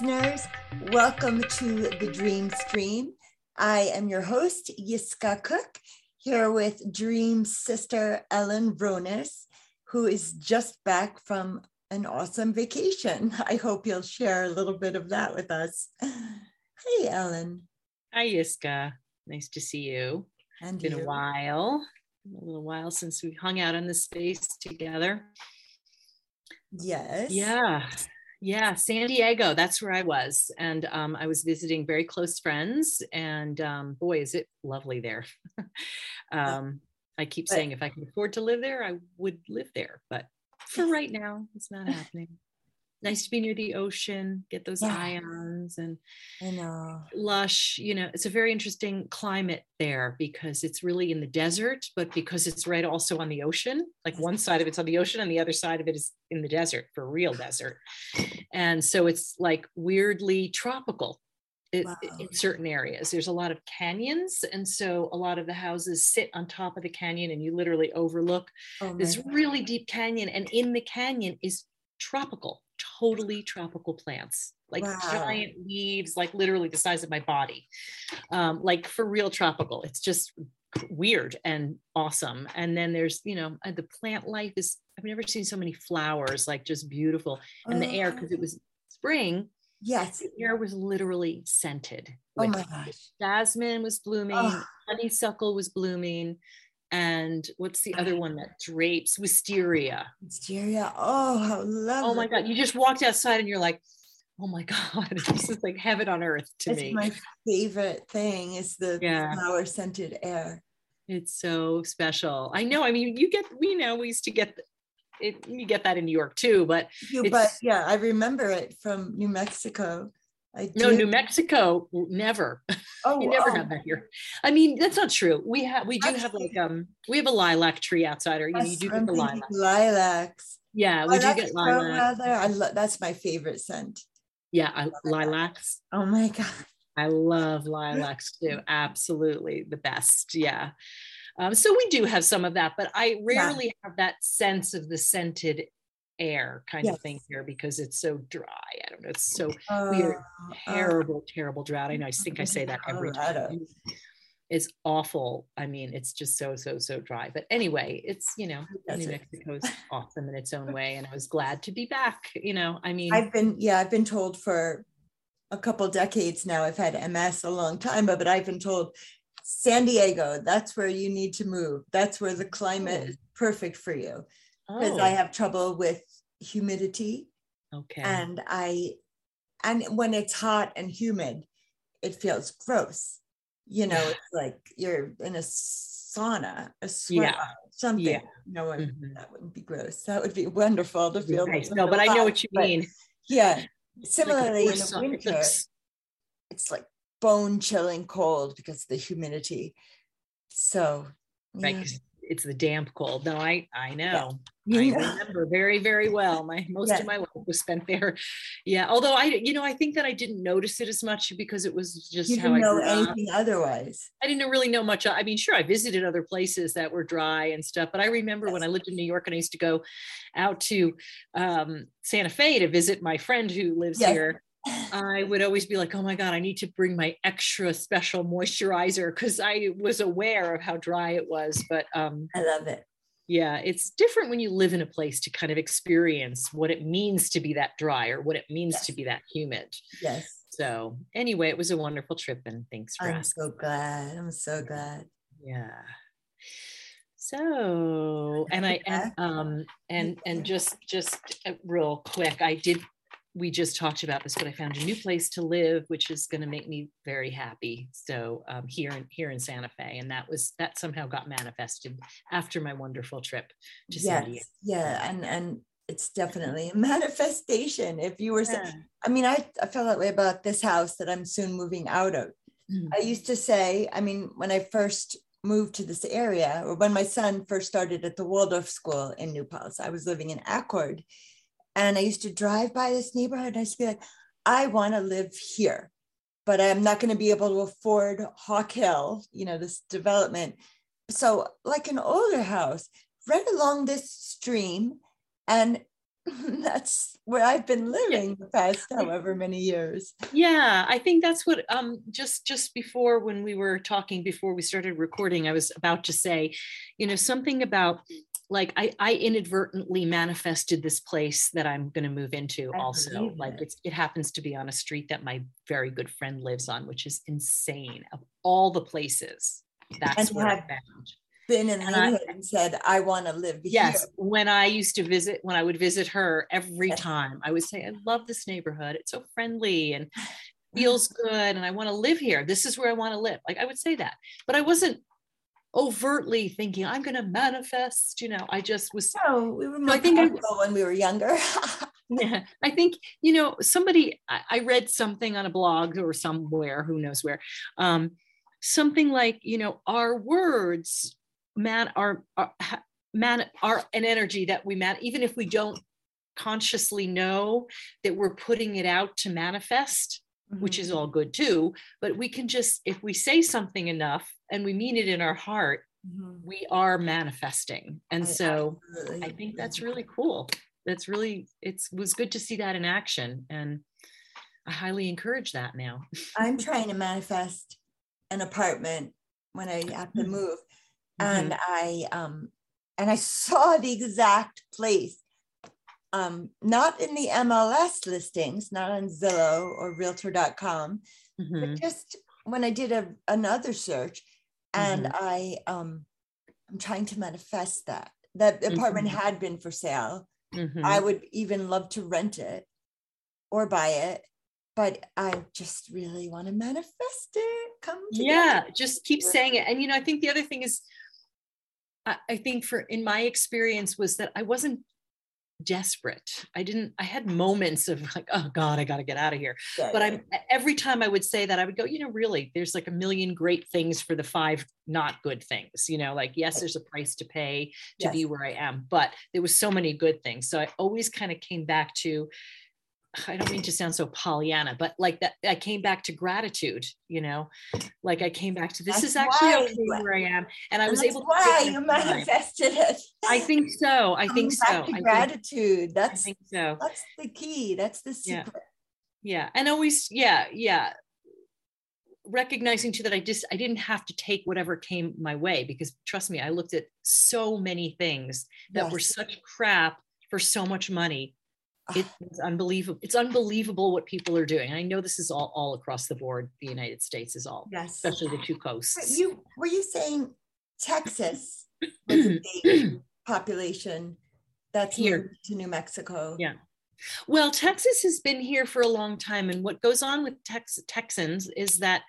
Listeners, welcome to the Dream Stream. I am your host, Yiskah Koock, here with Dream sister Ellen Ronis, who is just back from an awesome vacation. I hope you'll share a little bit of that with us. Hey, Ellen. Hi, Yiskah. Nice to see you. And Been you. a while, a little while since we hung out in this space together. Yes. Yeah, yeah, San Diego. That's where I was, and um, I was visiting very close friends. And um, boy, is it lovely there. um, I keep saying if I could afford to live there, I would live there. But for right now, it's not happening. Nice to be near the ocean, get those Yeah. ions and I know. lush you know it's a very interesting climate there because it's really in the desert but because it's right also on the ocean like one side of it's on the ocean and the other side of it is in the desert for real desert and so it's like weirdly tropical it, Wow. in certain areas there's a lot of canyons and so a lot of the houses sit on top of the canyon and you literally overlook Oh, this God. really deep canyon and in the canyon is tropical totally tropical plants like Wow. giant leaves like literally the size of my body um, like for real tropical it's just weird and awesome and then there's you know uh, the plant life is i've never seen so many flowers like just beautiful and the air Oh, because it was spring Yes. the air was literally scented Oh my gosh. jasmine was blooming Oh. honeysuckle was blooming and what's the other one that drapes wisteria Wisteria. Oh, how lovely. oh my god you just walked outside and you're like oh my god this is like heaven on earth to It's me my favorite thing is the Yeah. flower scented air. it's so special i know i mean you get we know we used to get it you get that in new york too but You- but yeah, I remember it from New Mexico. I no did- new mexico never Oh, you never oh, have that here i mean that's not true we have we do have like um we have a lilac tree outside or you, you do get the lilac lilacs. yeah we do get lilac. I lo- that's my favorite scent. yeah I, lilacs Oh my god. I love lilacs too. Absolutely the best. Yeah. Um, so we do have some of that, but I rarely have that sense of the scented air kind Yes. of thing here because it's so dry. I don't know. It's so Oh, weird. Uh, uh, terrible, terrible drought. I know. I think I mm, say that every time. It's awful. I mean, it's just so, so, so dry. But anyway, it's, you know, New Desert. Mexico is awesome in its own way. And I was glad to be back. You know, I mean, I've been yeah, I've been told for a couple decades now. I've had MS a long time, but, but I've been told San Diego, that's where you need to move. That's where the climate is perfect for you. Because I have trouble with humidity oh, okay. and I and when it's hot and humid, it feels gross. You know, Yeah. it's like you're in a sauna, a sweat, Yeah. something. Yeah. No one Mhm. that wouldn't be gross. That would be wonderful to feel. Nice. No, but I know what you but mean. Yeah. It's like Similarly, in the winter, it's like bone chilling cold because of the humidity. So, right it's the damp cold no i i know You i remember very very well my most Yeah. of my life was spent there yeah although i you know i think that i didn't notice it as much because it was just you how i know grew up. anything otherwise. i didn't really know much i mean sure i visited other places that were dry and stuff but i remember when i lived in new york and i used to go out to um, santa fe to visit my friend who lives Yes. here I would always be like, oh my God, I need to bring my extra special moisturizer because I was aware of how dry it was. But um, I love it. yeah, it's different when you live in a place to kind of experience what it means to be that dry or what it means to be that humid. Yes. So anyway, it was a wonderful trip and thanks for I'm asking. so glad. I'm so glad. Yeah. So and I and um and and just just uh, real quick, I did we just talked about this, but I found a new place to live, which is going to make me very happy. So um, here in here in Santa Fe, and that was that somehow got manifested after my wonderful trip to San Diego. Yeah. And and it's definitely a manifestation. If you were sa- Yeah. I mean, I, I feel that way about this house that I'm soon moving out of. Mhm. I used to say, I mean, when I first moved to this area, or when my son first started at the Waldorf school in New Paltz, I was living in Accord. And I used to drive by this neighborhood and I used to be like, I want to live here, but I'm not going to be able to afford Hawk Hill, you know, this development. So, like an older house, right along this stream, and that's where I've been living the past however many years. Yeah, I think that's what um just just before when we were talking before we started recording, I was about to say, you know, something about like I, I inadvertently manifested this place that I'm going to move into I also like it. it's it happens to be on a street that my very good friend lives on which is insane of all the places that's and where I found been in the neighborhood and said, I want to live yes, here. when I used to visit, when I would visit her every yes. time, I would say, I love this neighborhood. It's so friendly and feels good. And I want to live here. This is where I want to live. Like I would say that, but I wasn't overtly thinking I'm going to manifest. You know, I just was. No, we were more I think I, when we were younger. yeah, I think you know somebody. I, I, read something on a blog or somewhere, who knows where. Um, something like you know our words man our, our man are an energy that we man even if we don't consciously know that we're putting it out to manifest mm-hmm. which is mm-hmm. all good too but we can just if we say something enough and we mean it in our heart mm-hmm. we are manifesting and I, so absolutely. i think that's really cool that's really it was good to see that in action and i highly encourage that now i'm trying to manifest an apartment when i have to mm-hmm. move mm-hmm. and I um and I saw the exact place. Um, not in the MLS listings, not on Zillow or realtor.com, mm-hmm. but just when I did a, another search and mm-hmm. I um I'm trying to manifest that. That apartment mm-hmm. had been for sale. Mm-hmm. I would even love to rent it or buy it but I just really want to manifest it. Come together. Yeah, just keep saying it. And you know, I think the other thing is I, think for in my experience was that I wasn't desperate. I didn't, I had moments of like, oh God, I got to get out of here. But I'm every time I would say that, I would go, you know, really, there's like a million great things for the five not good things. You know, like, yes, there's a price to pay to yes. be where I am, but there was so many good things. So I always kind of came back to I don't mean to sound so Pollyanna, but like that, I came back to gratitude, you know, like I came back to this that's is actually okay where I am. And I was able to. Why you manifested it. I think so. I think so. I gratitude. Think, that's, I think so. That's the key. That's the secret. Yeah. yeah. And always, yeah, yeah. Recognizing too that I just, I didn't have to take whatever came my way because trust me, I looked at so many things that yes. were such crap for so much money it's unbelievable it's unbelievable what people are doing. I know this is all all across the board the united states is all yes. especially the two coasts. You were you saying texas population that's here. to new mexico? Yeah. Well texas has been here for a long time and what goes on with Tex- texans is that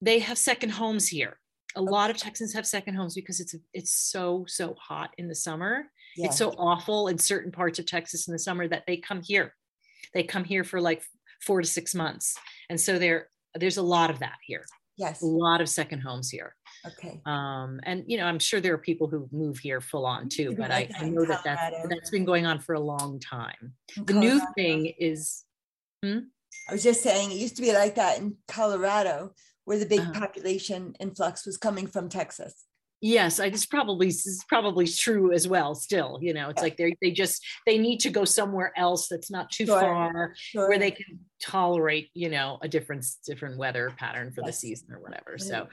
they have second homes here. A okay. lot of texans have second homes because it's it's so so hot in the summer yeah. It's so awful in certain parts of Texas in the summer that they come here. They come here for like four to six months. And so there, there's a lot of that here. Yes. A lot of second homes here. Okay. Um, and you know, I'm sure there are people who move here full on too, but I, I, know that that's, that's been going on for a long time. the new thing is, hmm? I was just saying, it used to be like that in Colorado, where the big uh-huh. population influx was coming from Texas yes I, it's probably is probably true as well still you know it's yeah. like they they just they need to go somewhere else that's not too sure. far sure. where they can tolerate you know a different different weather pattern for yes. the season or whatever so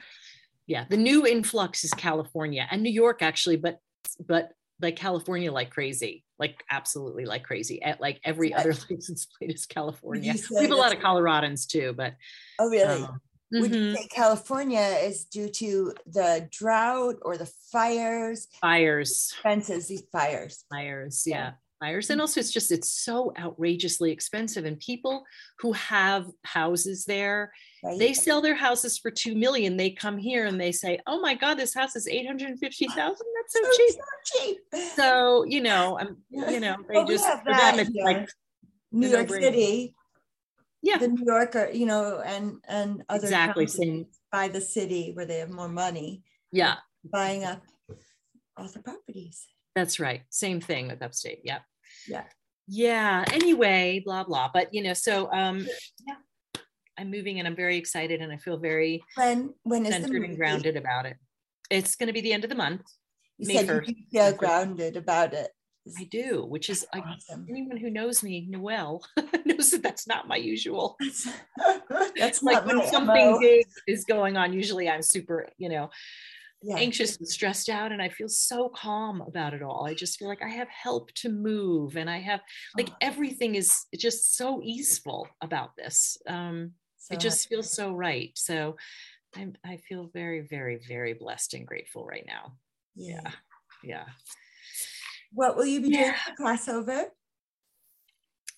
yeah the new influx is california and new york actually but but like california like crazy like absolutely like crazy at like every other license plate is california we have a lot of coloradans too but oh really um, Mm-hmm. Would you mm-hmm. say California is due to the drought or the fires? Fires. Fences, these fires. Fires, yeah. yeah. Fires. And also it's just it's so outrageously expensive. And people who have houses there, right. they sell their houses for two million. They come here and they say, Oh my God, this house is 850,000. That's so, so cheap. So cheap. So, you know, I'm you know, they well, just for them it's like New York City yeah. the new yorker you know and and other exactly same. by the city where they have more money. Yeah. Buying up all the properties. That's right. Same thing with upstate. Yeah. Yeah. Yeah. Anyway blah blah. But you know so um yeah. I'm moving and i'm very excited and i feel very when when is centered and grounded about it. It's going to be the end of the month. You May said 1st. you feel grounded about it I do, which is like awesome. anyone who knows me well knows that that's not my usual. that's like when something big is going on. Usually, I'm super, you know, yeah. anxious and stressed out, and I feel so calm about it all. I just feel like I have help to move, and I have like everything is just so easeful about this. Um, so it just feels so right. So I'm, I feel very, very, very blessed and grateful right now. Yeah. Yeah. yeah. What will you be doing for Passover?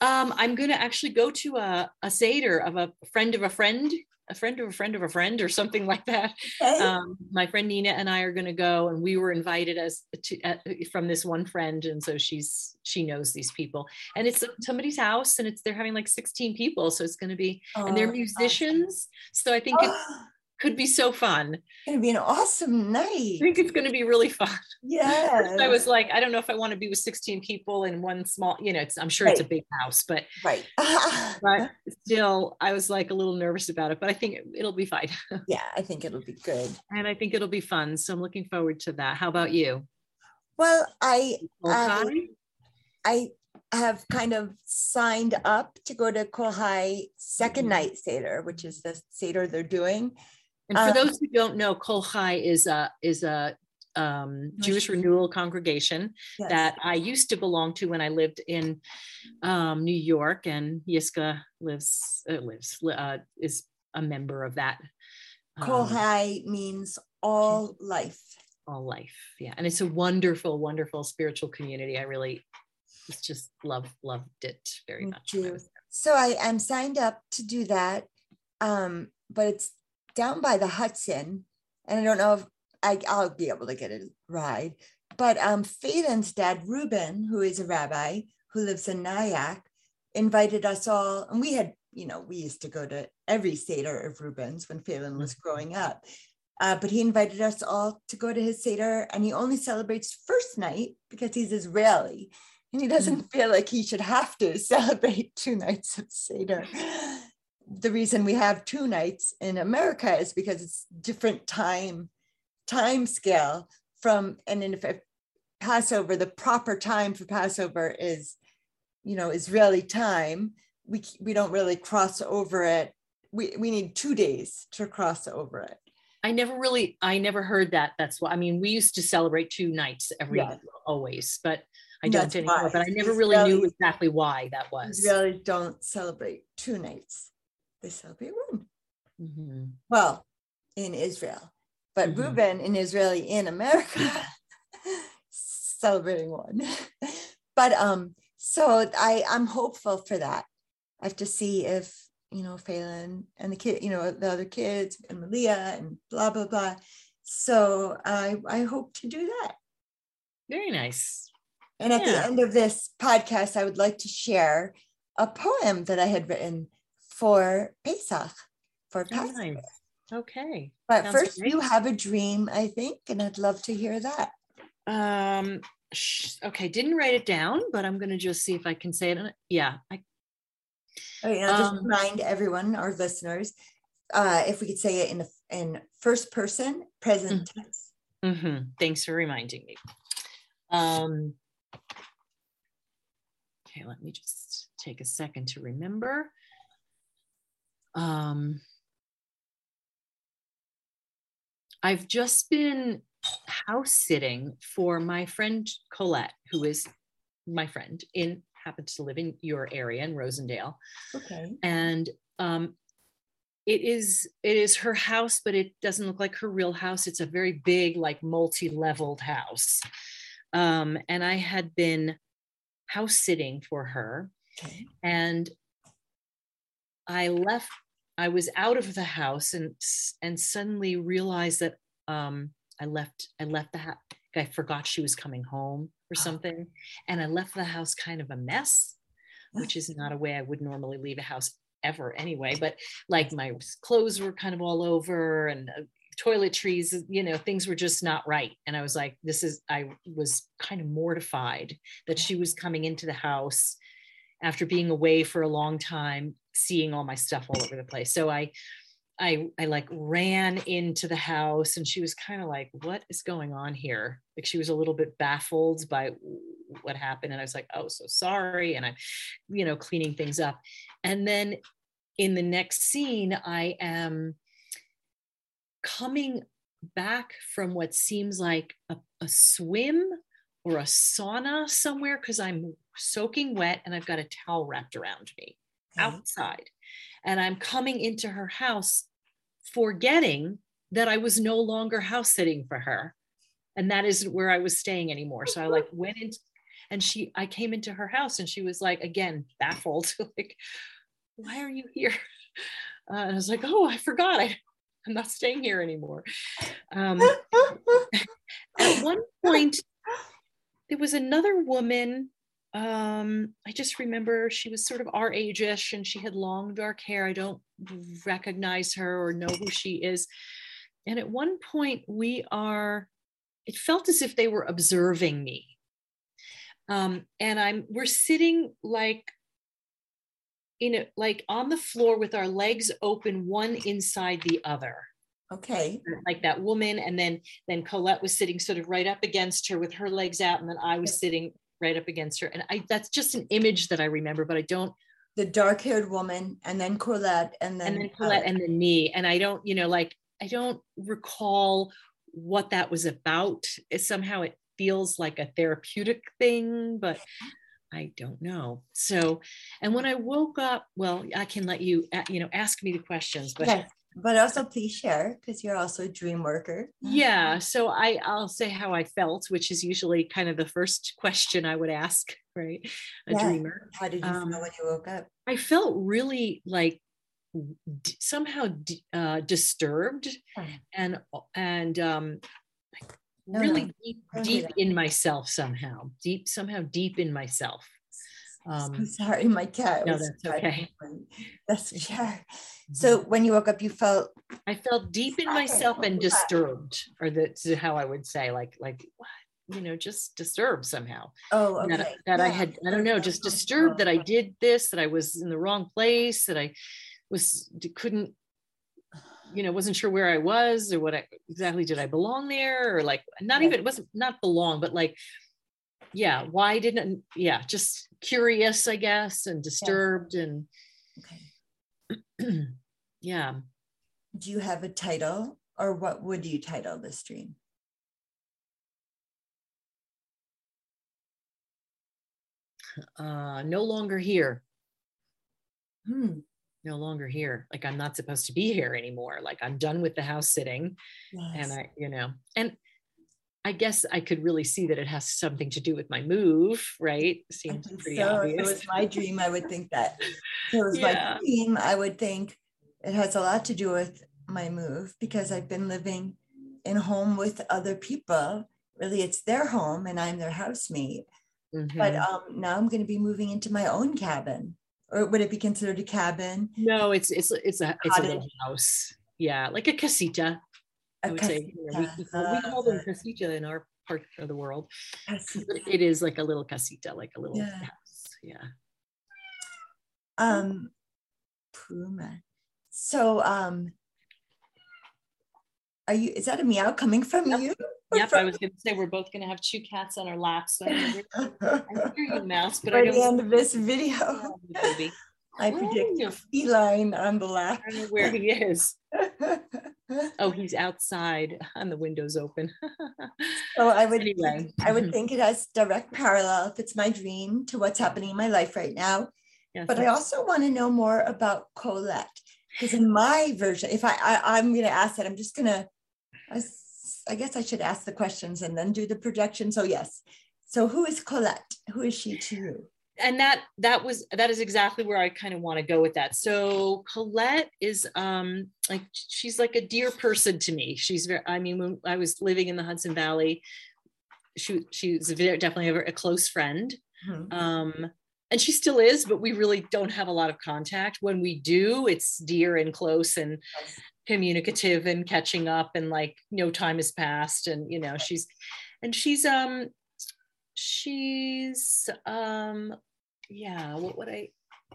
Um, I'm going to actually go to a, a Seder of a friend of a friend, a friend of a friend of a friend, or something like that. Okay. Um, my friend Nina and I are going to go, and we were invited as to, uh, from this one friend, and so she's she knows these people, and it's somebody's house, and it's they're having like 16 people, so it's going to be, oh, and they're oh, musicians, awesome. so I think oh. it's could be so fun. It's going to be an awesome night. I think it's going to be really fun. Yeah. I was like, I don't know if I want to be with 16 people in one small, you know, it's, I'm sure right. it's a big house, but, right. but still, I was like a little nervous about it, but I think it'll be fine. yeah, I think it'll be good. And I think it'll be fun. So I'm looking forward to that. How about you? Well, I, um, I have kind of signed up to go to Kol Hai second mm-hmm. night Seder, which is the Seder they're doing. And for um, those who don't know, Kol Hai is a is a um, Jewish Renewal congregation yes. that I used to belong to when I lived in um, New York, and Yiskah lives uh, lives uh, is a member of that. Kol Hai means all life. All life, yeah, and it's a wonderful, wonderful spiritual community. I really just love loved it very much. So I am signed up to do that, um, but it's down by the Hudson, and I don't know if I, will be able to get a ride. But um, Phelan's dad, Reuben, who is a rabbi who lives in Nyack, invited us all, and we had, you know, we used to go to every Seder of Reuben's when Phelan was growing up. Uh, but he invited us all to go to his Seder, and he only celebrates first night because he's Israeli, and he doesn't mm. feel like he should have to celebrate two nights of Seder the reason we have two nights in America is because it's different time time scale from and in if Passover, the proper time for Passover is, you know, Israeli time. We we don't really cross over it. We we need two days to cross over it. I never really, I never heard that. That's why. I mean, we used to celebrate two nights every yeah. always, but I don't That's anymore. Why. But I never really knew exactly why that was. Really don't celebrate two nights they celebrate one. Mm-hmm. Well, in Israel, but mm-hmm. Reuben in Israeli in America celebrating one. but um, so I I'm hopeful for that. I have to see if you know Phelan and the kid, you know, the other kids and Malia and blah blah blah. So I I hope to do that. Very nice. And at yeah. the end of this podcast, I would like to share a poem that I had written for Pesach, for oh, Passover. Nice. Okay. But Sounds first, great. you have a dream, I think, and I'd love to hear that. Um. Okay, didn't write it down, but I'm going to just see if I can say it. Yeah. I, oh, yeah, just um, remind everyone, our listeners, uh, if we could say it in in first person, present mm-hmm. tense. Mm-hmm. Thanks for reminding me. Um, okay, let me just take a second to remember um, I've just been house sitting for my friend Colette, who is my friend in happens to live in your area in Rosendale. Okay. And um, it is it is her house, but it doesn't look like her real house. It's a very big, like multi-leveled house. Um, and I had been house sitting for her. Okay. And I left I was out of the house and and suddenly realized that um, I left I left the house. I forgot she was coming home or ah. something, and I left the house kind of a mess, which is not a way I would normally leave a house ever anyway. But like my clothes were kind of all over and uh, toiletries, you know, things were just not right. And I was like, this is I was kind of mortified that she was coming into the house after being away for a long time seeing all my stuff all over the place. So i i i like ran into the house and she was kind of like what is going on here? Like she was a little bit baffled by what happened and i was like oh so sorry and i'm you know cleaning things up. And then in the next scene i am coming back from what seems like a, a swim or a sauna somewhere because i'm soaking wet and i've got a towel wrapped around me okay. outside and i'm coming into her house forgetting that I was no longer house sitting for her. And that isn't where I was staying anymore. So I like went in and she, I came into her house and she was like, again, baffled, like, why are you here? Uh, and I was like, oh, I forgot. I, I'm not staying here anymore. Um, at one point, there was another woman. Um, I just remember she was sort of our age-ish and she had long dark hair. I don't recognize her or know who she is. And at one point, we are, it felt as if they were observing me. Um, and I'm, we're sitting like, in a, like on the floor with our legs open, one inside the other. Okay. Like that woman. And then, then Colette was sitting sort of right up against her with her legs out. And then I was sitting right up against her. And I, that's just an image that I remember, but I don't the dark haired woman and then Colette and then and then uh, Colette and then me. And I don't, you know, like I don't recall what that was about. It, somehow it feels like a therapeutic thing, but I don't know. So, and when I woke up, well, I can let you, you know, ask me the questions, but but also please share because you're also a dream worker. Yeah. So I, I'll say how I felt, which is usually kind of the first question I would ask, right? A yeah. dreamer. How did you um, feel when you woke up? I felt really like d- somehow d- uh, disturbed and and um, no, really no. deep deep in myself somehow deep somehow deep in myself um, I'm sorry, my cat. No, that's okay. That's sure. Mm-hmm. So when you woke up, you felt. I felt deep in myself and disturbed, or that's how I would say, like, like what, you know, just disturbed somehow. Oh, okay. That, that yeah. I had, I don't know, just disturbed that I did this, that I was in the wrong place, that I was couldn't you know wasn't sure where i was or what I, exactly did i belong there or like not even it wasn't not belong but like yeah why didn't yeah just curious i guess and disturbed yeah. and okay. Yeah. Do you have a title or what would you title this dream? Uh no longer here. Hmm. No longer here. Like i'm not supposed to be here anymore. Like i'm done with the house sitting. Yes. and i you know and i guess i could really see that it has something to do with my move right seems pretty so. obvious if it was my dream i would think that if it was yeah. my dream i would think it has a lot to do with my move because i've been living in home with other people really it's their home and i'm their housemate mm-hmm. but um, now i'm going to be moving into my own cabin or would it be considered a cabin? No, it's it's it's a it's a little house. Yeah, like a casita. I would casita. say you know, we, we, call, we call them casita in our part of the world. It is like a little casita, like a little yeah. house. Yeah. Um, Puma. So, um, are you? Is that a meow coming from yep. you? Yep, I was going to say we're both going to have two cats on our laps. So I hear you, mouse, but By I the end of this video, I predict a feline on the lap. I don't know where he is. oh, he's outside, and the window's open. so oh, I would, anyway. I would think it has direct parallel if it's my dream to what's happening in my life right now. Yes, but I also want to know more about Colette because in my version, if I, I I'm going to ask that, I'm just going to I guess I should ask the questions and then do the projection. So yes. So who is Colette? Who is she to you? And that that was that is exactly where I kind of want to go with that. So Colette is um like she's like a dear person to me. She's very I mean when I was living in the Hudson Valley, she she was very, definitely a, a close friend. Mm-hmm. Um and she still is, but we really don't have a lot of contact. When we do, it's dear and close and communicative and catching up and like no time has passed and you know she's and she's um she's um yeah what would i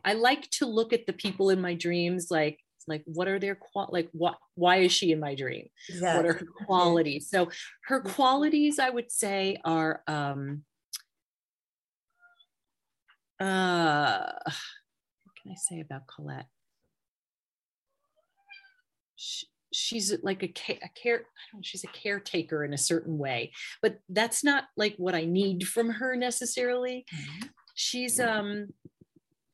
i like to look at the people in my dreams like like what are their qual like what why is she in my dream exactly. what are her qualities so her qualities i would say are um uh, what can I say about Colette? She, she's like a, a care know, she's a caretaker in a certain way but that's not like what i need from her necessarily. Mm-hmm. she's um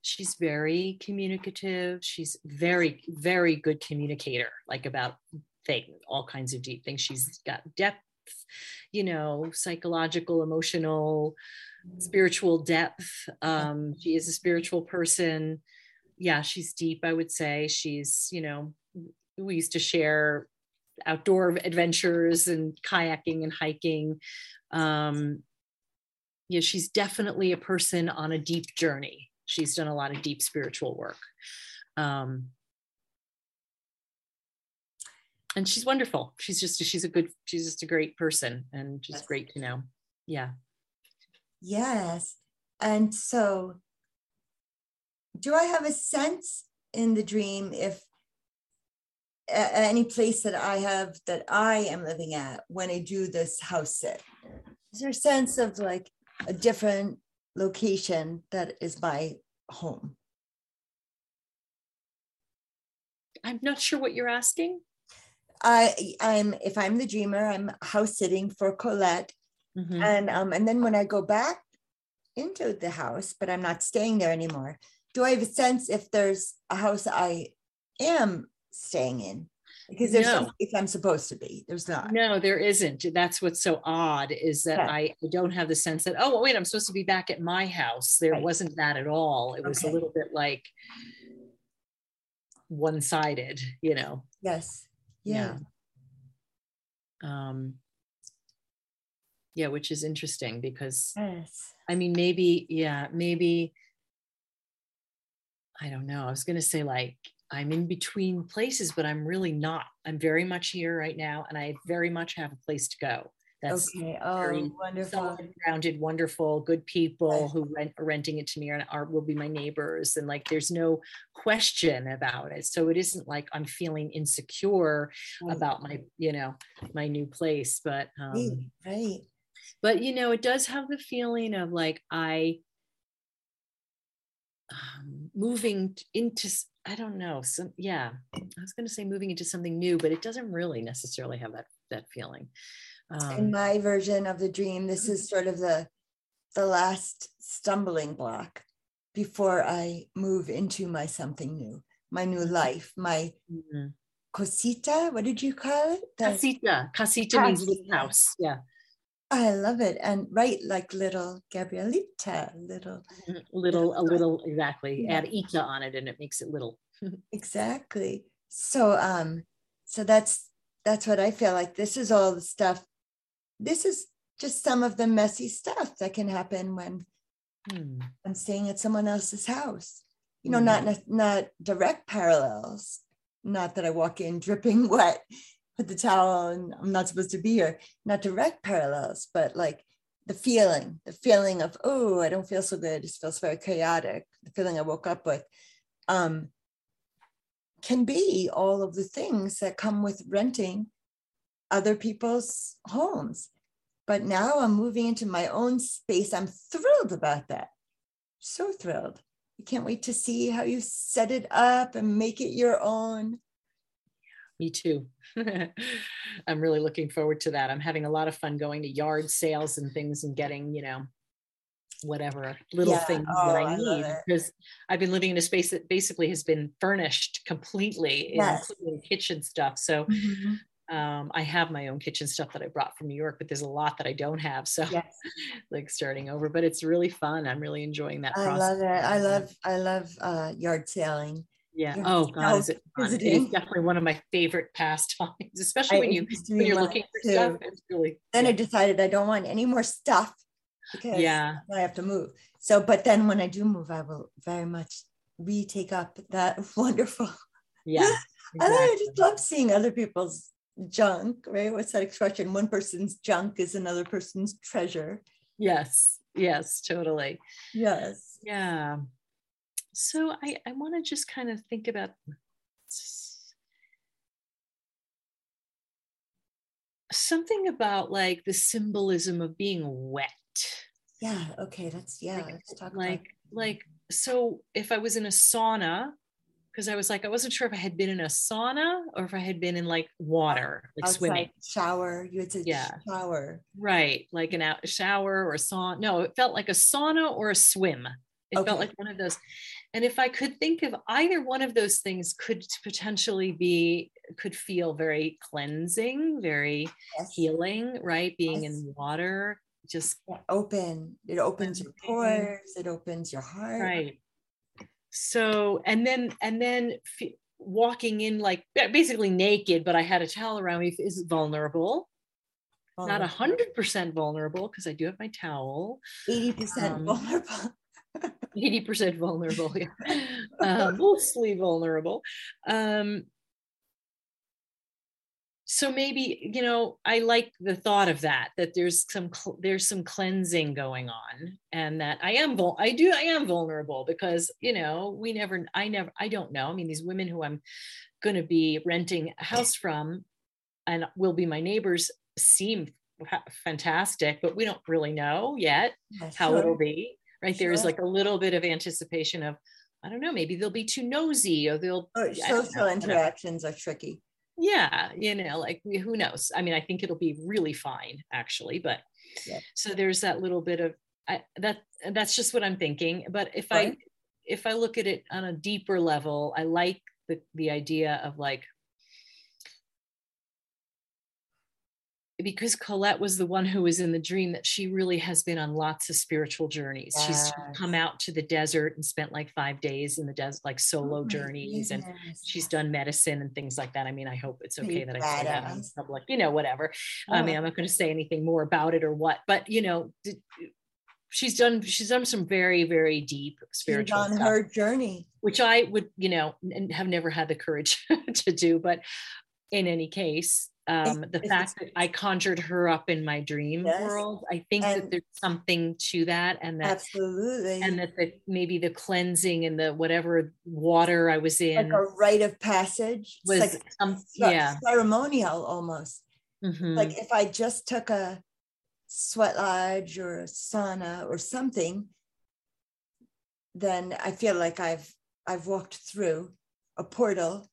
she's very communicative. She's very very good communicator like about things all kinds of deep things. She's got depth you know psychological emotional spiritual depth. Um she is a spiritual person. Yeah she's deep i would say. She's you know we used to share outdoor adventures and kayaking and hiking. Um, yeah, she's definitely a person on a deep journey. She's done a lot of deep spiritual work. Um, and she's wonderful. She's just she's a good she's just a great person and just great to know. Yeah. Yes. And so do I have a sense in the dream if any place that I have that I am living at when I do this house sit? Is there a sense of like a different location that is my home? I'm not sure what you're asking. I I'm if I'm the dreamer, I'm house sitting for Colette. Mm-hmm. And um and then when I go back into the house, but I'm not staying there anymore, do I have a sense if there's a house I am staying in because there's no. if I'm supposed to be. There's not. No, there isn't. That's what's so odd is that I, I don't have the sense that, oh, wait, I'm supposed to be back at my house. There right. wasn't that at all. It was a little bit like one sided, you know? Yes. Yeah. yeah. Um, yeah, which is interesting because yes. I mean, maybe, yeah, maybe, I don't know. I was going to say like, I'm in between places, but I'm really not. I'm very much here right now, and I very much have a place to go. That's okay. Oh, wonderful, grounded, wonderful, good people who rent are renting it to me and are will be my neighbors, and like there's no question about it. So it isn't like I'm feeling insecure right. about my, you know, my new place. But um, right. But you know, it does have the feeling of like I um, moving into I don't know. Some yeah, I was going to say moving into something new, but it doesn't really necessarily have that that feeling. Um, In my version of the dream, this is sort of the the last stumbling block before I move into my something new, my new mm-hmm. life, my mm-hmm. cosita. What did you call it? The, casita. Casita means little house. Yeah. I love it. And right, like little Gabrielita, little mm-hmm. little, a little, exactly. Yeah. Add ita on it and it makes it little. exactly. So um, so that's that's what I feel like. This is all the stuff. This is just some of the messy stuff that can happen when hmm. I'm staying at someone else's house. You know, hmm. not not direct parallels. Not that I walk in dripping wet put the towel and I'm not supposed to be here. Not direct parallels, but like the feeling, the feeling of, oh, I don't feel so good. It feels very chaotic. The feeling I woke up with um, can be all of the things that come with renting other people's homes. But now I'm moving into my own space. I'm thrilled about that. So thrilled. I can't wait to see how you set it up and make it your own me too. I'm really looking forward to that. I'm having a lot of fun going to yard sales and things and getting, you know, whatever little yeah. things oh, that I, I need because I've been living in a space that basically has been furnished completely, yes. including kitchen stuff. So mm-hmm. um, I have my own kitchen stuff that I brought from New York, but there's a lot that I don't have. So yes. like starting over, but it's really fun. I'm really enjoying that. I love it. I love, I love uh, yard selling. Yeah. Oh God, is it fun? It is definitely one of my favorite pastimes, especially I when you when you're looking for too. stuff. It's really. Then yeah. I decided I don't want any more stuff because yeah, I have to move. So, but then when I do move, I will very much retake up that wonderful. Yeah. Exactly. I just love seeing other people's junk. Right? What's that expression? One person's junk is another person's treasure. Yes. Yes. Totally. Yes. Yeah so I, I want to just kind of think about something about like the symbolism of being wet. Yeah. Okay. That's yeah. Like, let's talk like about like so if I was in a sauna, because I was like, I wasn't sure if I had been in a sauna or if I had been in like water, like outside swimming. shower. You had to Yeah. shower. Right. Like an out shower or a sauna. No, it felt like a sauna or a swim. It Okay. felt like one of those. And if I could think of either one of those things could potentially be, could feel very cleansing, very Yes. healing, right? Being Yes. in water, just Yeah, Open. It opens your pores. It opens your heart. right. So, and then, and then f- walking in like basically naked, but I had a towel around me is vulnerable. Not a hundred percent vulnerable because I do have my towel. Eighty percent um, vulnerable. 80% vulnerable yeah. uh, mostly vulnerable um so maybe you know i like the thought of that that there's some there's some cleansing going on and that i am vul- i do i am vulnerable because you know we never i never i don't know i mean these women who i'm going to be renting a house from and will be my neighbors seem fantastic but we don't really know yet Yeah, how sure. it'll be right? There's like a little bit of anticipation of i don't know maybe they'll be too nosy or they'll oh, Or social know, interactions are tricky. yeah you know like who knows? I mean i think it'll be really fine actually but Yeah. so there's that little bit of I, that that's just what i'm thinking but if i if i look at it on a deeper level i like the the idea of like because Colette was the one who was in the dream that she really has been on lots of spiritual journeys. She's come out to the desert and spent like five days in the desert, like solo Oh journeys, and she's done medicine and things like that. I mean, I hope it's okay that I say that in public, you know, whatever. I mean, I'm not going to say anything more about it or what, but you know, she's done she's done some very very deep She's spiritual on stuff her journey. which I would, you know, have never had the courage to do. But in any case, um, the if fact that I conjured her up in my dream Yes. world, I think that there's something to that, and that Absolutely. and that the maybe the cleansing and the whatever water I was in, like a rite of passage. It's was like some yeah. ceremonial almost. mhm, Like if I just took a sweat lodge or a sauna or something, then I feel like I've I've walked through a portal,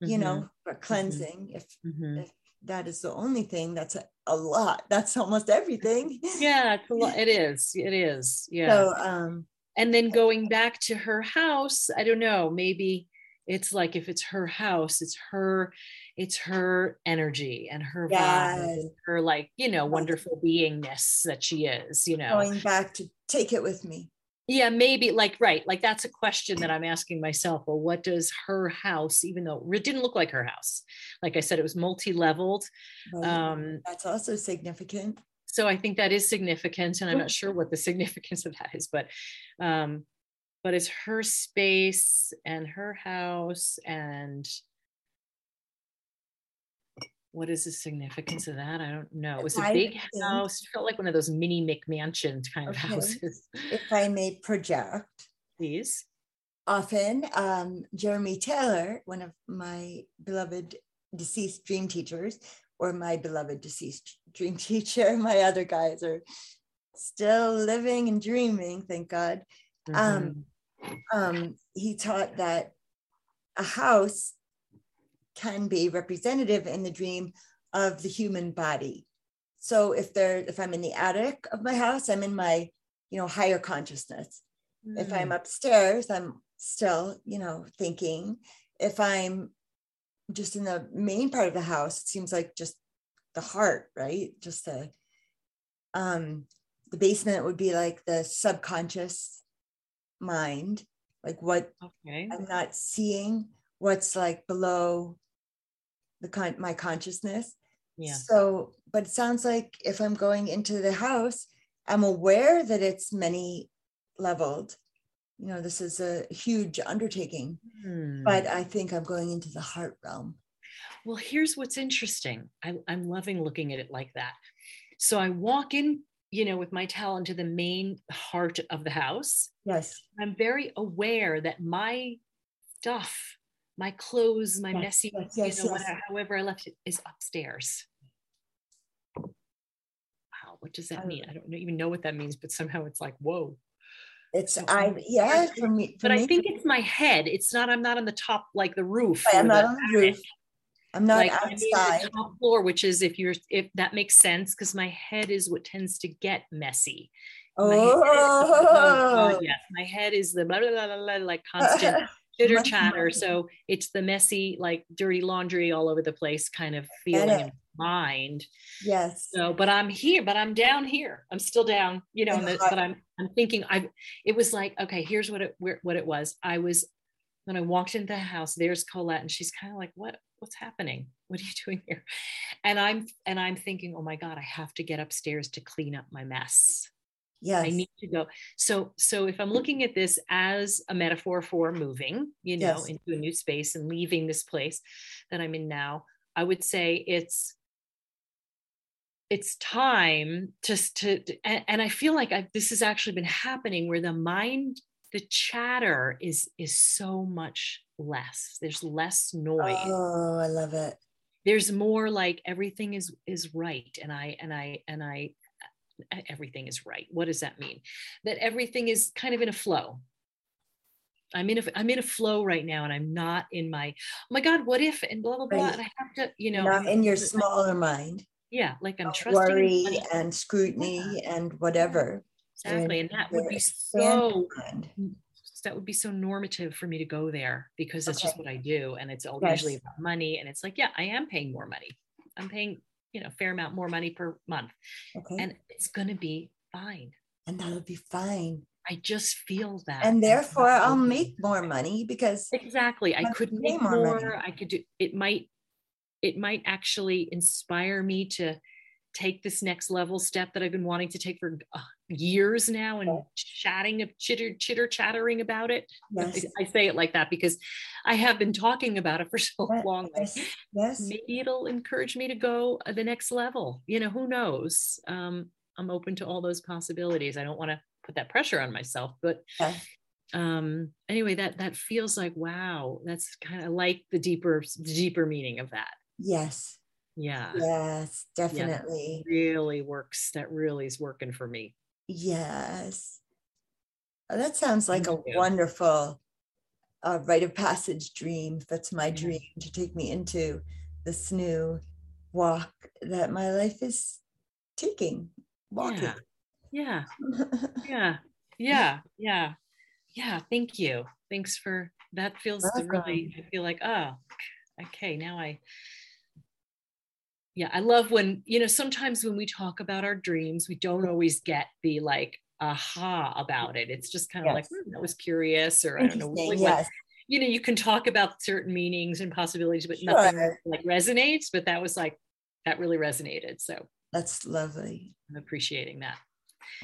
you mhm, know, for cleansing. If mhm. if that is the only thing, that's a, a lot. That's almost everything. Yeah, it's a lot. It is. It is. Yeah. So um and then going back to her house i don't know maybe it's like if it's her house it's her it's her energy and her vibe Yes. her like you know wonderful beingness that she is you know going back to take it with me. Yeah maybe like right like that's a question that i'm asking myself well what does her house even though it didn't look like her house like i said it was multi-leveled right? um That's also significant. so I think that is significant, and I'm not sure what the significance of that is, but um, but it's her space and her house, and what is the significance of that? I don't know. It was a big house. It felt like one of those mini McMansion kind of houses. If I may project, Please. often um, Jeremy Taylor, one of my beloved deceased dream teachers, or my beloved deceased dream teacher, my other guys are still living and dreaming, thank God. Um, Um, he taught that a house can be representative in the dream of the human body. So if there, if I'm in the attic of my house, I'm in my, you know, higher consciousness if i'm Mm, upstairs i'm still you know thinking if i'm just in the main part of the house it seems like just the heart right just the um the basement would be like the subconscious mind like what okay. i'm not seeing what's like below the con my consciousness Yeah. so but it sounds like if i'm going into the house i'm aware that it's many leveled you know this is a huge undertaking Hmm. but i think i'm going into the heart realm Well, here's what's interesting. I, I'm loving looking at it like that. So I walk in, you know, with my towel into the main heart of the house. yes I'm very aware that my stuff, my clothes, my Yes, messy, yes, yes, you know, whatever, however I left it is upstairs. Wow, what does that mean? I don't even know what that means, but somehow it's like, whoa. It's I yeah for me. For but me, I think it's my head. It's not. I'm not on the top like the roof. I'm not on the roof. I'm not like, outside. the top floor, which is if you're if that makes sense because my head is what tends to get messy. Oh. oh yes, my head is the blah, blah, blah, blah, like constant chitter chatter. So it's the messy, like dirty laundry all over the place kind of feeling in mind. Yes. So, but I'm here, but I'm down here. I'm still down, you know, the, but I'm, I'm thinking I, it was like, okay, here's what it, what it was. I was, when I walked into the house, there's Colette and she's kind of like, what, what's happening? What are you doing here? And I'm, and I'm thinking, oh my God, I have to get upstairs to clean up my mess. Yes. I need to go. So, so if I'm looking at this as a metaphor for moving, you know, yes. into a new space and leaving this place that I'm in now, I would say it's it's time just to, to and, and, I feel like I've, this has actually been happening where the mind, the chatter is is so much less. There's less noise. Oh, I love it. There's more like everything is is right, and I and I and I everything is right. What does that mean? That everything is kind of in a flow. I'm in a I'm in a flow right now, and I'm not in my oh my God, what if and blah blah blah. Right. And I have to, you know, not in your smaller mind. Yeah, like I'm trusting worry and scrutiny yeah. and whatever. Exactly, and that would be so that would be so normative for me to go there because that's okay. just what I do, and it's all yes. usually about money. And it's like, yeah, I am paying more money. I'm paying you know fair amount more money per month. Okay. and it's going to be fine. And that'll be fine. I just feel that. And therefore i'll make more money because exactly. I could make more, more. I could do it might it might actually inspire me to take this next level step that I've been wanting to take for uh, years now and chatting, of chitter, chitter chattering about it. Yes. I, I, say it like that because I have been talking about it for so yes. long. Yes. yes. Maybe it'll encourage me to go uh, the next level. You know, who knows? Um, I'm open to all those possibilities. I don't want to put that pressure on myself, but um anyway that that feels like wow that's kind of like the deeper the deeper meaning of that yes yeah. Yes, definitely. Yeah, really works. That really is working for me. Yes. Oh, that sounds like a wonderful uh, rite of passage dream. That's my dream to take me into this new walk that my life is taking, walking. Yeah. Yeah. yeah. Yeah. Yeah. Yeah. Thank you. Thanks for that. Feels Welcome. really, I feel like, oh, okay. Now I, yeah i love when you know sometimes when we talk about our dreams we don't always get the like aha about it it's just kind of yes. like hmm, that was curious or i don't know like, yes. you know you can talk about certain meanings and possibilities but sure. nothing like resonates but that was like that really resonated so that's lovely i'm appreciating that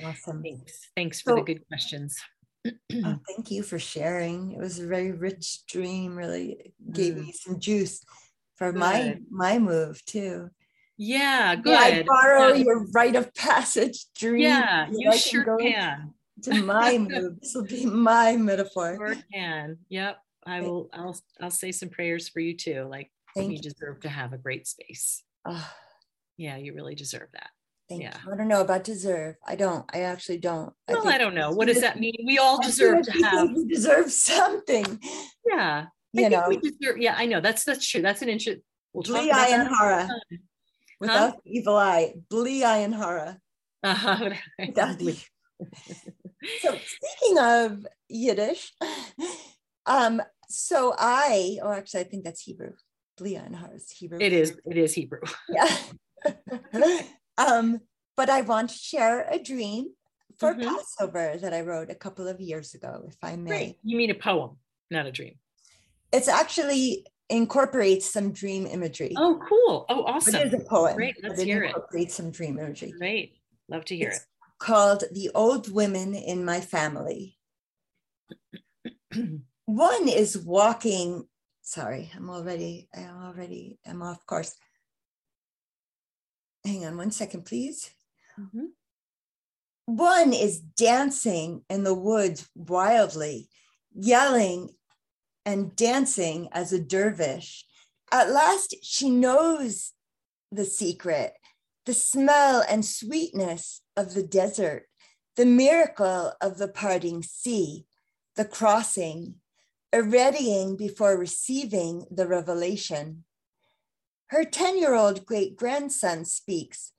awesome thanks thanks for so, the good questions oh, thank you for sharing it was a very rich dream really gave mm. me some juice for good. my my move too yeah, good. I borrow yeah. your rite of passage dream. Yeah, you I sure can. can. To my move. This will be my metaphor. Sure can. Yep. I will I'll I'll say some prayers for you too. Like Thank you, you deserve to have a great space. Oh. Yeah, you really deserve that. Thank yeah. You. I don't know about deserve. I don't. I actually don't. Well, I, I don't know. What does that mean? We all deserve to have. We deserve something. Yeah. You know. We deserve, yeah, I know. That's that's true. That's an interesting. We'll talk about that. Without huh? evil eye, Bli Ayin Hara. Uh-huh. so speaking of Yiddish, um, so I, oh, actually, I think that's Hebrew. Bli Ayin Hara is Hebrew. It is. It is Hebrew. Yeah. um, but I want to share a dream for mm-hmm. Passover that I wrote a couple of years ago, if I may. Great. You mean a poem, not a dream? It's actually incorporates some dream imagery. Oh, cool. Oh, awesome. It is a poem. Great. Let's it hear incorporates it. some dream imagery. Great. Love to hear it's it. Called The Old Women in My Family. One is walking. Sorry, I'm already, I'm already, I'm off course. Hang on one second, please. Mm-hmm. One is dancing in the woods wildly, yelling and dancing as a dervish. At last, she knows the secret the smell and sweetness of the desert, the miracle of the parting sea, the crossing, a readying before receiving the revelation. Her 10 year old great grandson speaks,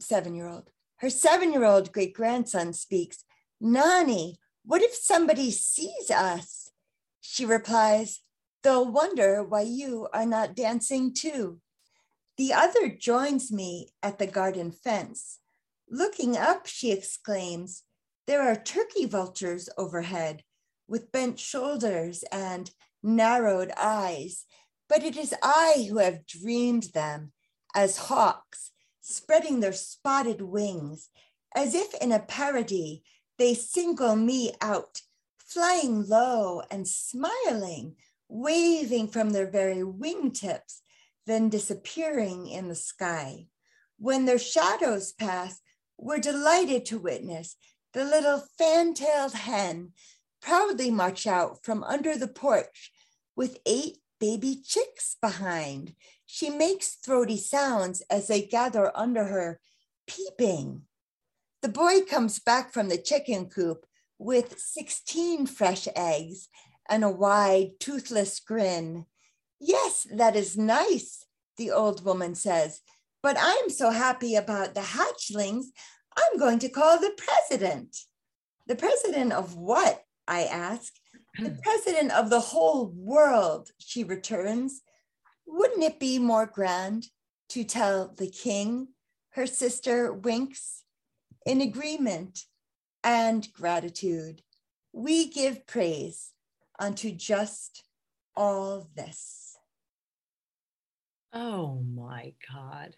seven year old. Her seven year old great grandson speaks, Nani, what if somebody sees us? She replies, They'll wonder why you are not dancing too. The other joins me at the garden fence. Looking up, she exclaims, There are turkey vultures overhead with bent shoulders and narrowed eyes, but it is I who have dreamed them as hawks, spreading their spotted wings, as if in a parody, they single me out, flying low and smiling, waving from their very wingtips, then disappearing in the sky. When their shadows pass, we're delighted to witness the little fan-tailed hen proudly march out from under the porch with eight baby chicks behind. She makes throaty sounds as they gather under her, peeping. The boy comes back from the chicken coop with 16 fresh eggs and a wide, toothless grin. Yes, that is nice, the old woman says, but I'm so happy about the hatchlings, I'm going to call the president. The president of what? I ask. The hmm. president of the whole world, she returns. Wouldn't it be more grand to tell the king? Her sister winks. In agreement and gratitude, we give praise unto just all this. Oh my God.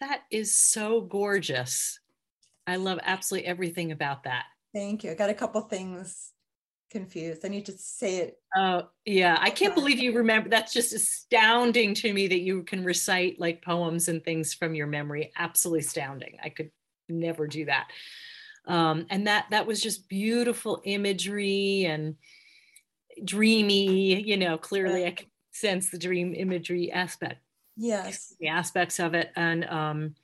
That is so gorgeous. I love absolutely everything about that. Thank you. I got a couple things confused. I need to say it. Oh, yeah. I can't believe you remember. That's just astounding to me that you can recite like poems and things from your memory. Absolutely astounding. I could never do that. Um, and that that was just beautiful imagery and dreamy, you know, clearly I can sense the dream imagery aspect. Yes. The aspects of it. And um,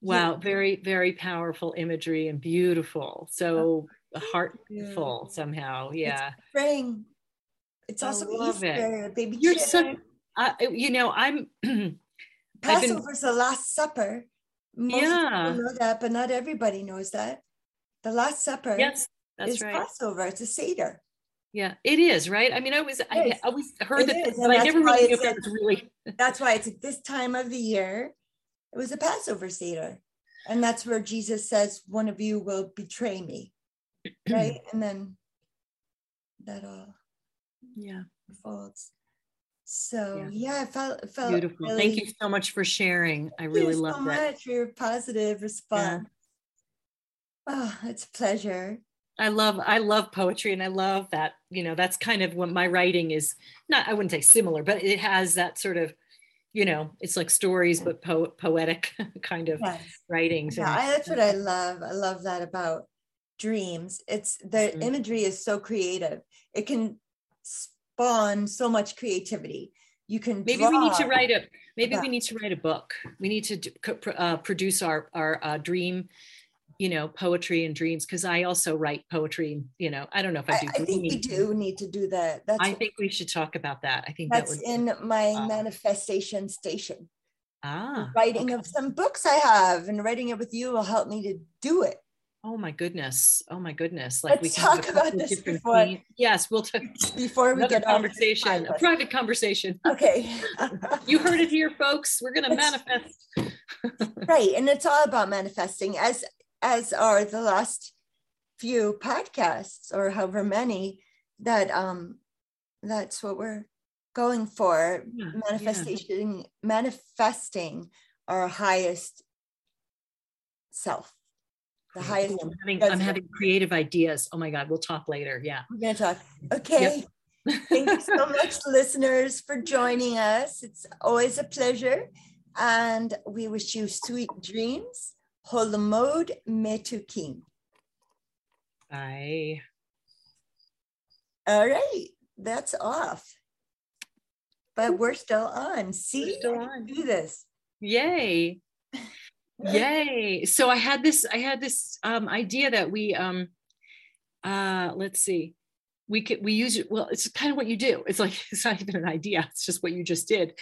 wow, yeah. very, very powerful imagery and beautiful. So heartful somehow. Yeah. It's spring. It's also Easter, it. baby. You're so, uh, you know, I'm. Passover's been, the Last Supper. Most yeah. people know that, but not everybody knows that. The Last Supper yes, that's is right. Passover. It's a Seder. Yeah, it is, right? I mean, I was I, I always heard it that, is, but I never really knew if it was really. that's why it's at this time of the year. It was a Passover Seder. And that's where Jesus says, One of you will betray me. right? And then that all yeah folds. So yeah, yeah I felt it felt beautiful. Really, Thank you so much for sharing. I really love so that. much for your positive response. Yeah. Oh, it's a pleasure. I love I love poetry and I love that, you know, that's kind of what my writing is not I wouldn't say similar, but it has that sort of you know, it's like stories but po- poetic kind of yes. writings. Yeah, I, that's what I love. I love that about dreams. It's the mm-hmm. imagery is so creative. It can spawn so much creativity. You can maybe we need to write a maybe we need to write a book. We need to do, uh, produce our our uh, dream you know poetry and dreams because i also write poetry you know i don't know if i do i, I think we do need to do that. That's i think we should talk about that. I think that's that in my uh, manifestation station. Ah writing okay. of some books i have and writing it with you will help me to do it. Oh my goodness oh my goodness like Let's we talk about this before themes. yes we'll talk before we get conversation a private conversation. Okay. You heard it here folks we're going to manifest. Right and it's all about manifesting. As as are the last few podcasts or however many that um that's what we're going for. Yeah, manifestation yeah. manifesting our highest self. The highest I'm having, I'm having, creative ideas. Oh my god we'll talk later. Yeah. We're gonna talk. Okay. Yep. thank you so much listeners for joining us. It's always a pleasure and we wish you sweet dreams Chalomot Metukim. Bye. All right, that's off. But we're still on. See, we're still on. do this. Yay. Yay. So I had this, I had this um, idea that we, um, uh, let's see, we could, we use it. Well, it's kind of what you do. It's like, it's not even an idea. It's just what you just did.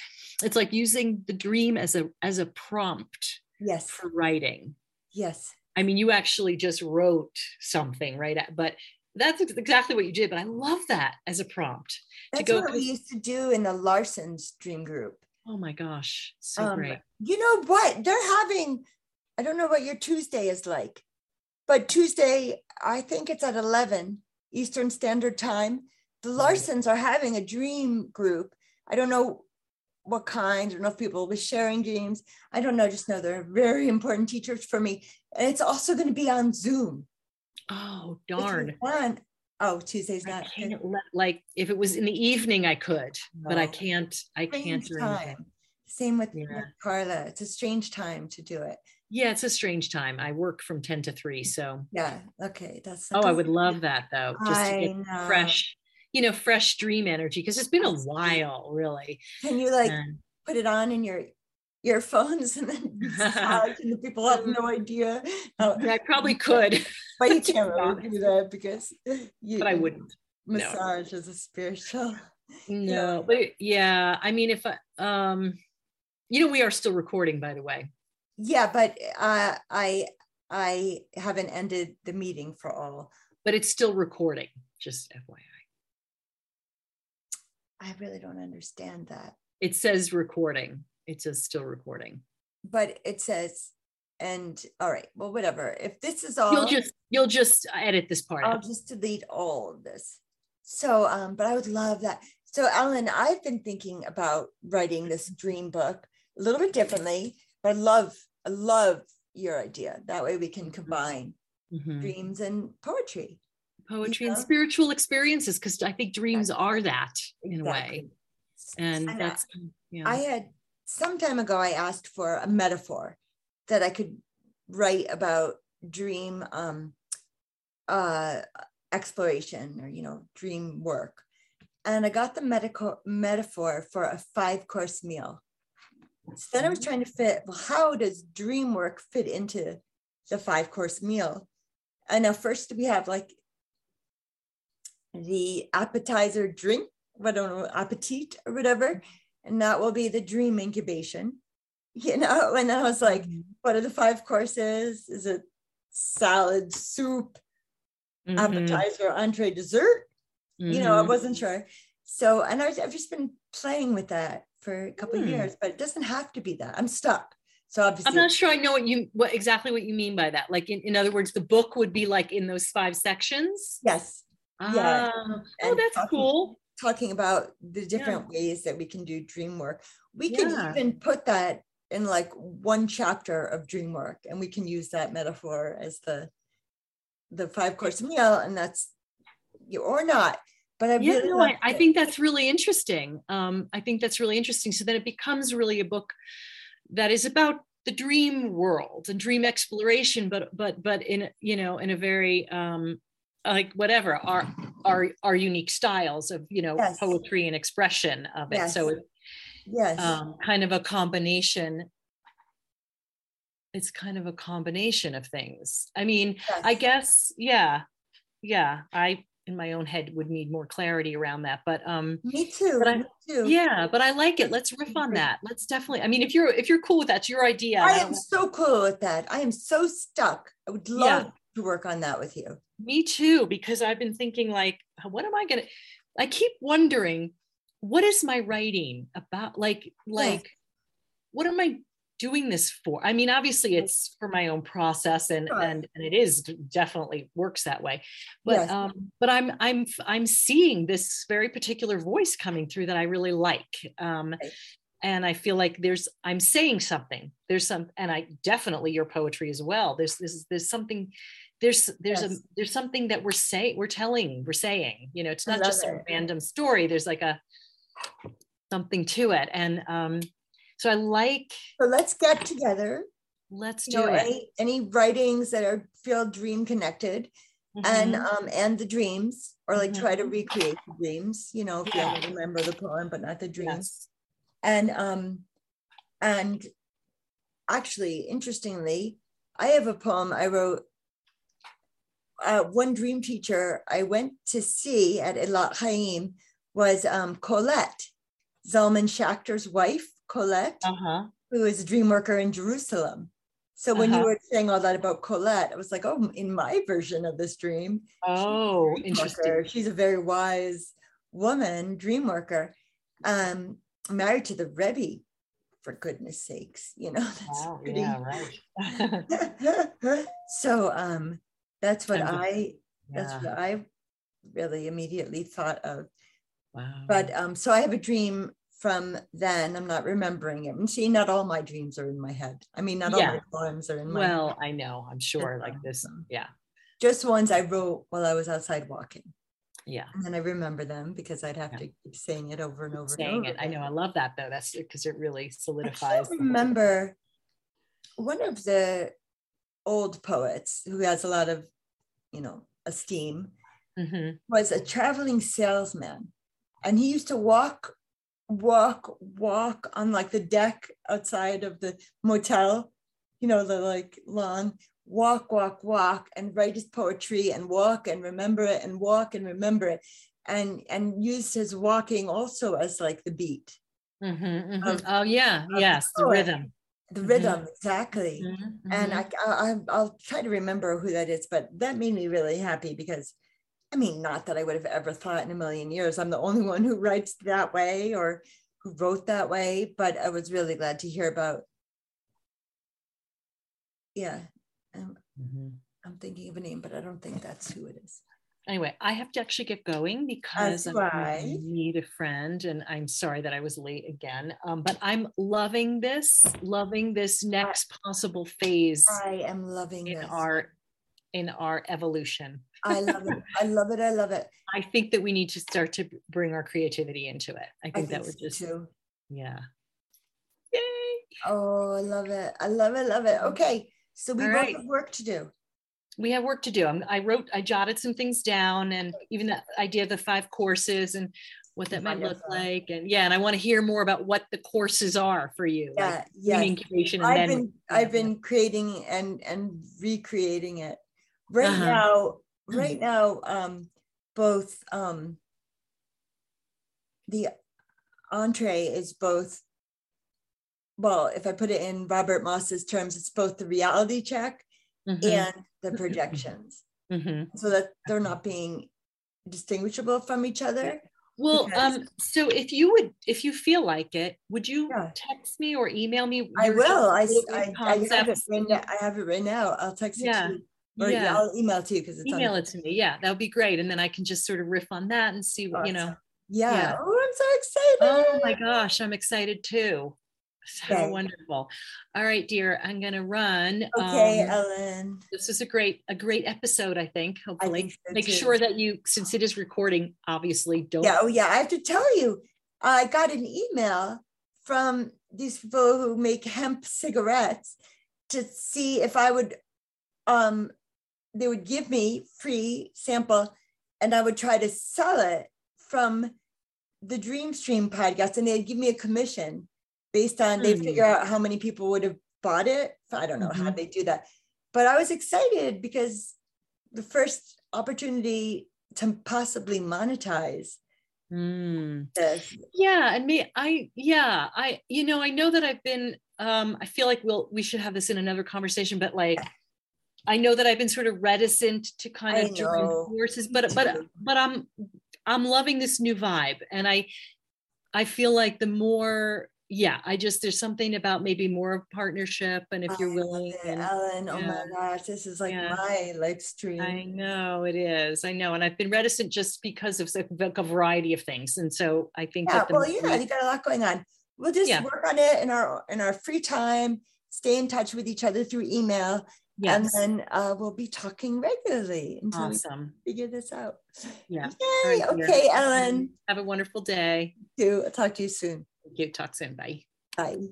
It's like using the dream as a, as a prompt yes for writing. yes I mean, you actually just wrote something, right? But that's exactly what you did. But I love that as a prompt that's to go. what we used to do in the larson's dream group Oh my gosh, so um, great. you know what they're having i don't know what your tuesday is like but tuesday i think it's at 11 eastern standard time the Right. larsons are having a dream group i don't know what kind i don't know if people will be sharing dreams i don't know just know they're very important teachers for me and it's also going to be on zoom Oh darn. fun. oh tuesday's not can't let, like if it was in the evening I could, but I can't. I can't strange day. time same with, Yeah. carla it's a strange time to do it Yeah, it's a strange time. I work from ten to three, so yeah okay that's oh, I would love that though, just to get know. fresh, you know, fresh dream energy because it's been a while, really. Can you like put it on in your earphones and then massage and the people have no idea? how- I probably could, but you can't really do that because you, but I wouldn't. no. massage is a spiritual. No, but it- yeah, I mean, if I, um, you know, we are still recording, by the way. Yeah, but uh, I I haven't ended the meeting for all. but it's still recording, just FYI. I really don't understand that, It says recording. It says still recording. but it says, and all right, well, whatever. If this is all, You'll just you'll just edit this part I'll out. just delete all of this. So, um, but I would love that. So, Ellen, I've been thinking about writing this dream book a little bit differently, but I love, I love your idea. That way we can combine Mhm. dreams and poetry. Poetry and spiritual experiences, because I think dreams are that in a way. Exactly. And And I- that's yeah. I had some time ago, I asked for a metaphor that I could write about dream um, uh, exploration or, you know, dream work. And I got the medical metaphor for a five course meal. So then I was trying to fit, well, how does dream work fit into the five course meal? And now first we have like the appetizer drink, I don't know, appetit or whatever and that will be the dream incubation you know and i was like Mhm. what are the five courses is it salad soup Mhm. appetizer entree dessert you know i Mhm. wasn't sure so and I was, i've just been playing with that for a couple of Hmm. years but it doesn't have to be that i'm stuck so obviously, I'm not sure I know what you what exactly what you mean by that. Like in, in other words, the book would be like in those five sections. yes Yeah. Ah, oh, that's talking- cool. talking about the different ways that we can do dream work we Yeah. could even put that in like one chapter of dream work and we can use that metaphor as the the five course meal and that's you or not but i yeah, really no, I, I think that's really interesting. Um, I think that's really interesting. So then it becomes really a book that is about the dream world and dream exploration, but but but in you know in a very um, like whatever our our our unique styles of you know Yes. poetry and expression of it. Yes. So it, yes um, kind of a combination. It's kind of a combination of things. I mean, I guess, yeah, yeah. I in my own head would need more clarity around that, but um, me too but I- me too yeah, but I like it. Let's riff on that. Let's definitely. I mean, if you're if you're cool with that, it's your idea. i am so cool with that i am so stuck i would love to work on that with you me too, because I've been thinking like, what am I gonna? I keep wondering, what is my writing about? Like, like, what am I doing this for? I mean, obviously, it's for my own process, and Sure. and and it is definitely works that way. But Yes. um, but I'm I'm I'm seeing this very particular voice coming through that I really like. Um, Right. and I feel like there's I'm saying something. There's some, and I definitely your poetry as well. There's this there's something. There's there's a there's something that we're saying we're telling we're saying you know it's not just a random story there's like a something to it and um so I like so let's get together let's you do know it any, any writings that are feel dream connected and Mhm. um and the dreams or like try to recreate the dreams you know if you Yeah. only remember the poem but not the dreams Yes. and um and actually, interestingly, I have a poem I wrote. Uh, one dream teacher I went to see at Elat Chayyim was um, Colette, Zalman Schachter's wife, Colette, Uh-huh. who is a dream worker in Jerusalem. So when you Uh-huh. were saying all that about Colette, I was like, oh, in my version of this dream, Oh, dream interesting. worker. She's a very wise woman, dream worker, um, married to the Rebbe, for goodness sakes, you know. That's Wow, pretty. yeah, right. so um, that's what And I that's what I really immediately thought of. wow. But um, so I have a dream from then. I'm not remembering it. And see, not all my dreams are in my head. I mean, not all my Yeah. poems are in my well, I know, I'm sure like this. Yeah, just ones I wrote while I was outside walking. yeah. And then I remember them because I'd have Yeah. to keep saying it over and over and Saying over. it. I know. I love that though. That's because it really solidifies. whole- remember one of the old poets who has a lot of, you know, esteem Mhm. was a traveling salesman. And he used to walk, walk, walk on like the deck outside of the motel, you know, the like lawn, walk, walk, walk, and write his poetry and walk and remember it and walk and remember it. And and used his walking also as like the beat, Mhm, mhm. Of- Oh yeah, yes, the poet. rhythm. The Mhm. rhythm, exactly. Mhm, and mhm. I, I I'll try to remember who that is, but that made me really happy because I mean, not that I would have ever thought in a million years I'm the only one who writes that way or who wrote that way, but I was really glad to hear about. Yeah, I'm, Mhm. I'm thinking of a name, but I don't think that's who it is. Anyway, I have to actually get going because I. going a friend, and I'm sorry that I was late again. Um, but I'm loving this, loving this next possible phase I am loving in this. our in our evolution. I love it. I love it. I love it. I think that we need to start to bring our creativity into it. I I think that would so just too. yeah. Yay! Oh, I love it. I love it. Love it. Okay, so we All both right. have work to do. We have work to do. I'm, I wrote, I jotted some things down and even the idea of the five courses and what that might look like. And yeah, and I want to hear more about what the courses are for you. Yeah, like yes. dream incubation and I've then been I've been creating and and recreating it. Right Uh-huh. now, right now, um, both um the entree is both well, if I put it in Robert Moss's terms, it's both the reality check Mhm, and the projections. mhm. So that they're not being distinguishable from each other. Well, Because- um, so if you would, if you feel like it, would you Yeah. text me or email me? I will. I, I, I have it right. I have it right now. I'll text it Yeah. to you. Or Yeah. I'll email to you because it's on Email the- it to me. Yeah, that would be great. And then I can just sort of riff on that and see what, you know. Yeah. Yeah. Oh, I'm so excited. Oh my gosh, I'm excited too. So Okay. wonderful. All right, dear, I'm gonna run. Okay, Um, Ellen. this is a great, a great episode, I think, hopefully. think so, Make too. sure that you, since it is recording, obviously don't. Yeah. Oh, yeah. I have to tell you, I got an email from these people who make hemp cigarettes to see if I would, um, they would give me free sample and I would try to sell it from the Dream Stream podcast and they'd give me a commission based on they Hmm. figure out how many people would have bought it. I don't know how Mhm. they do that. But I was excited because the first opportunity to possibly monetize Mm. this. Yeah, and me, I, yeah, I, you know, I know that I've been, um, I feel like we'll, we should have this in another conversation, but like, I know that I've been sort of reticent to kind I of join forces, but, but, but I'm, I'm loving this new vibe. And I, I feel like the more, yeah, I just, there's something about maybe more of partnership and if you're I willing. and- Ellen, oh my gosh, this is like Yeah. my live stream. I know it is. I know. And I've been reticent just because of like, a variety of things. And so I think yeah, that the well, yeah, you got a lot going on. We'll just Yeah. work on it in our in our free time. Stay in touch with each other through email, yes. and then uh, we'll be talking regularly until awesome. we figure this out. Yeah. Yay! Right, okay, Ellen. Have a wonderful day. Do I'll talk to you soon. Thank you. Talk soon. Bye. Bye.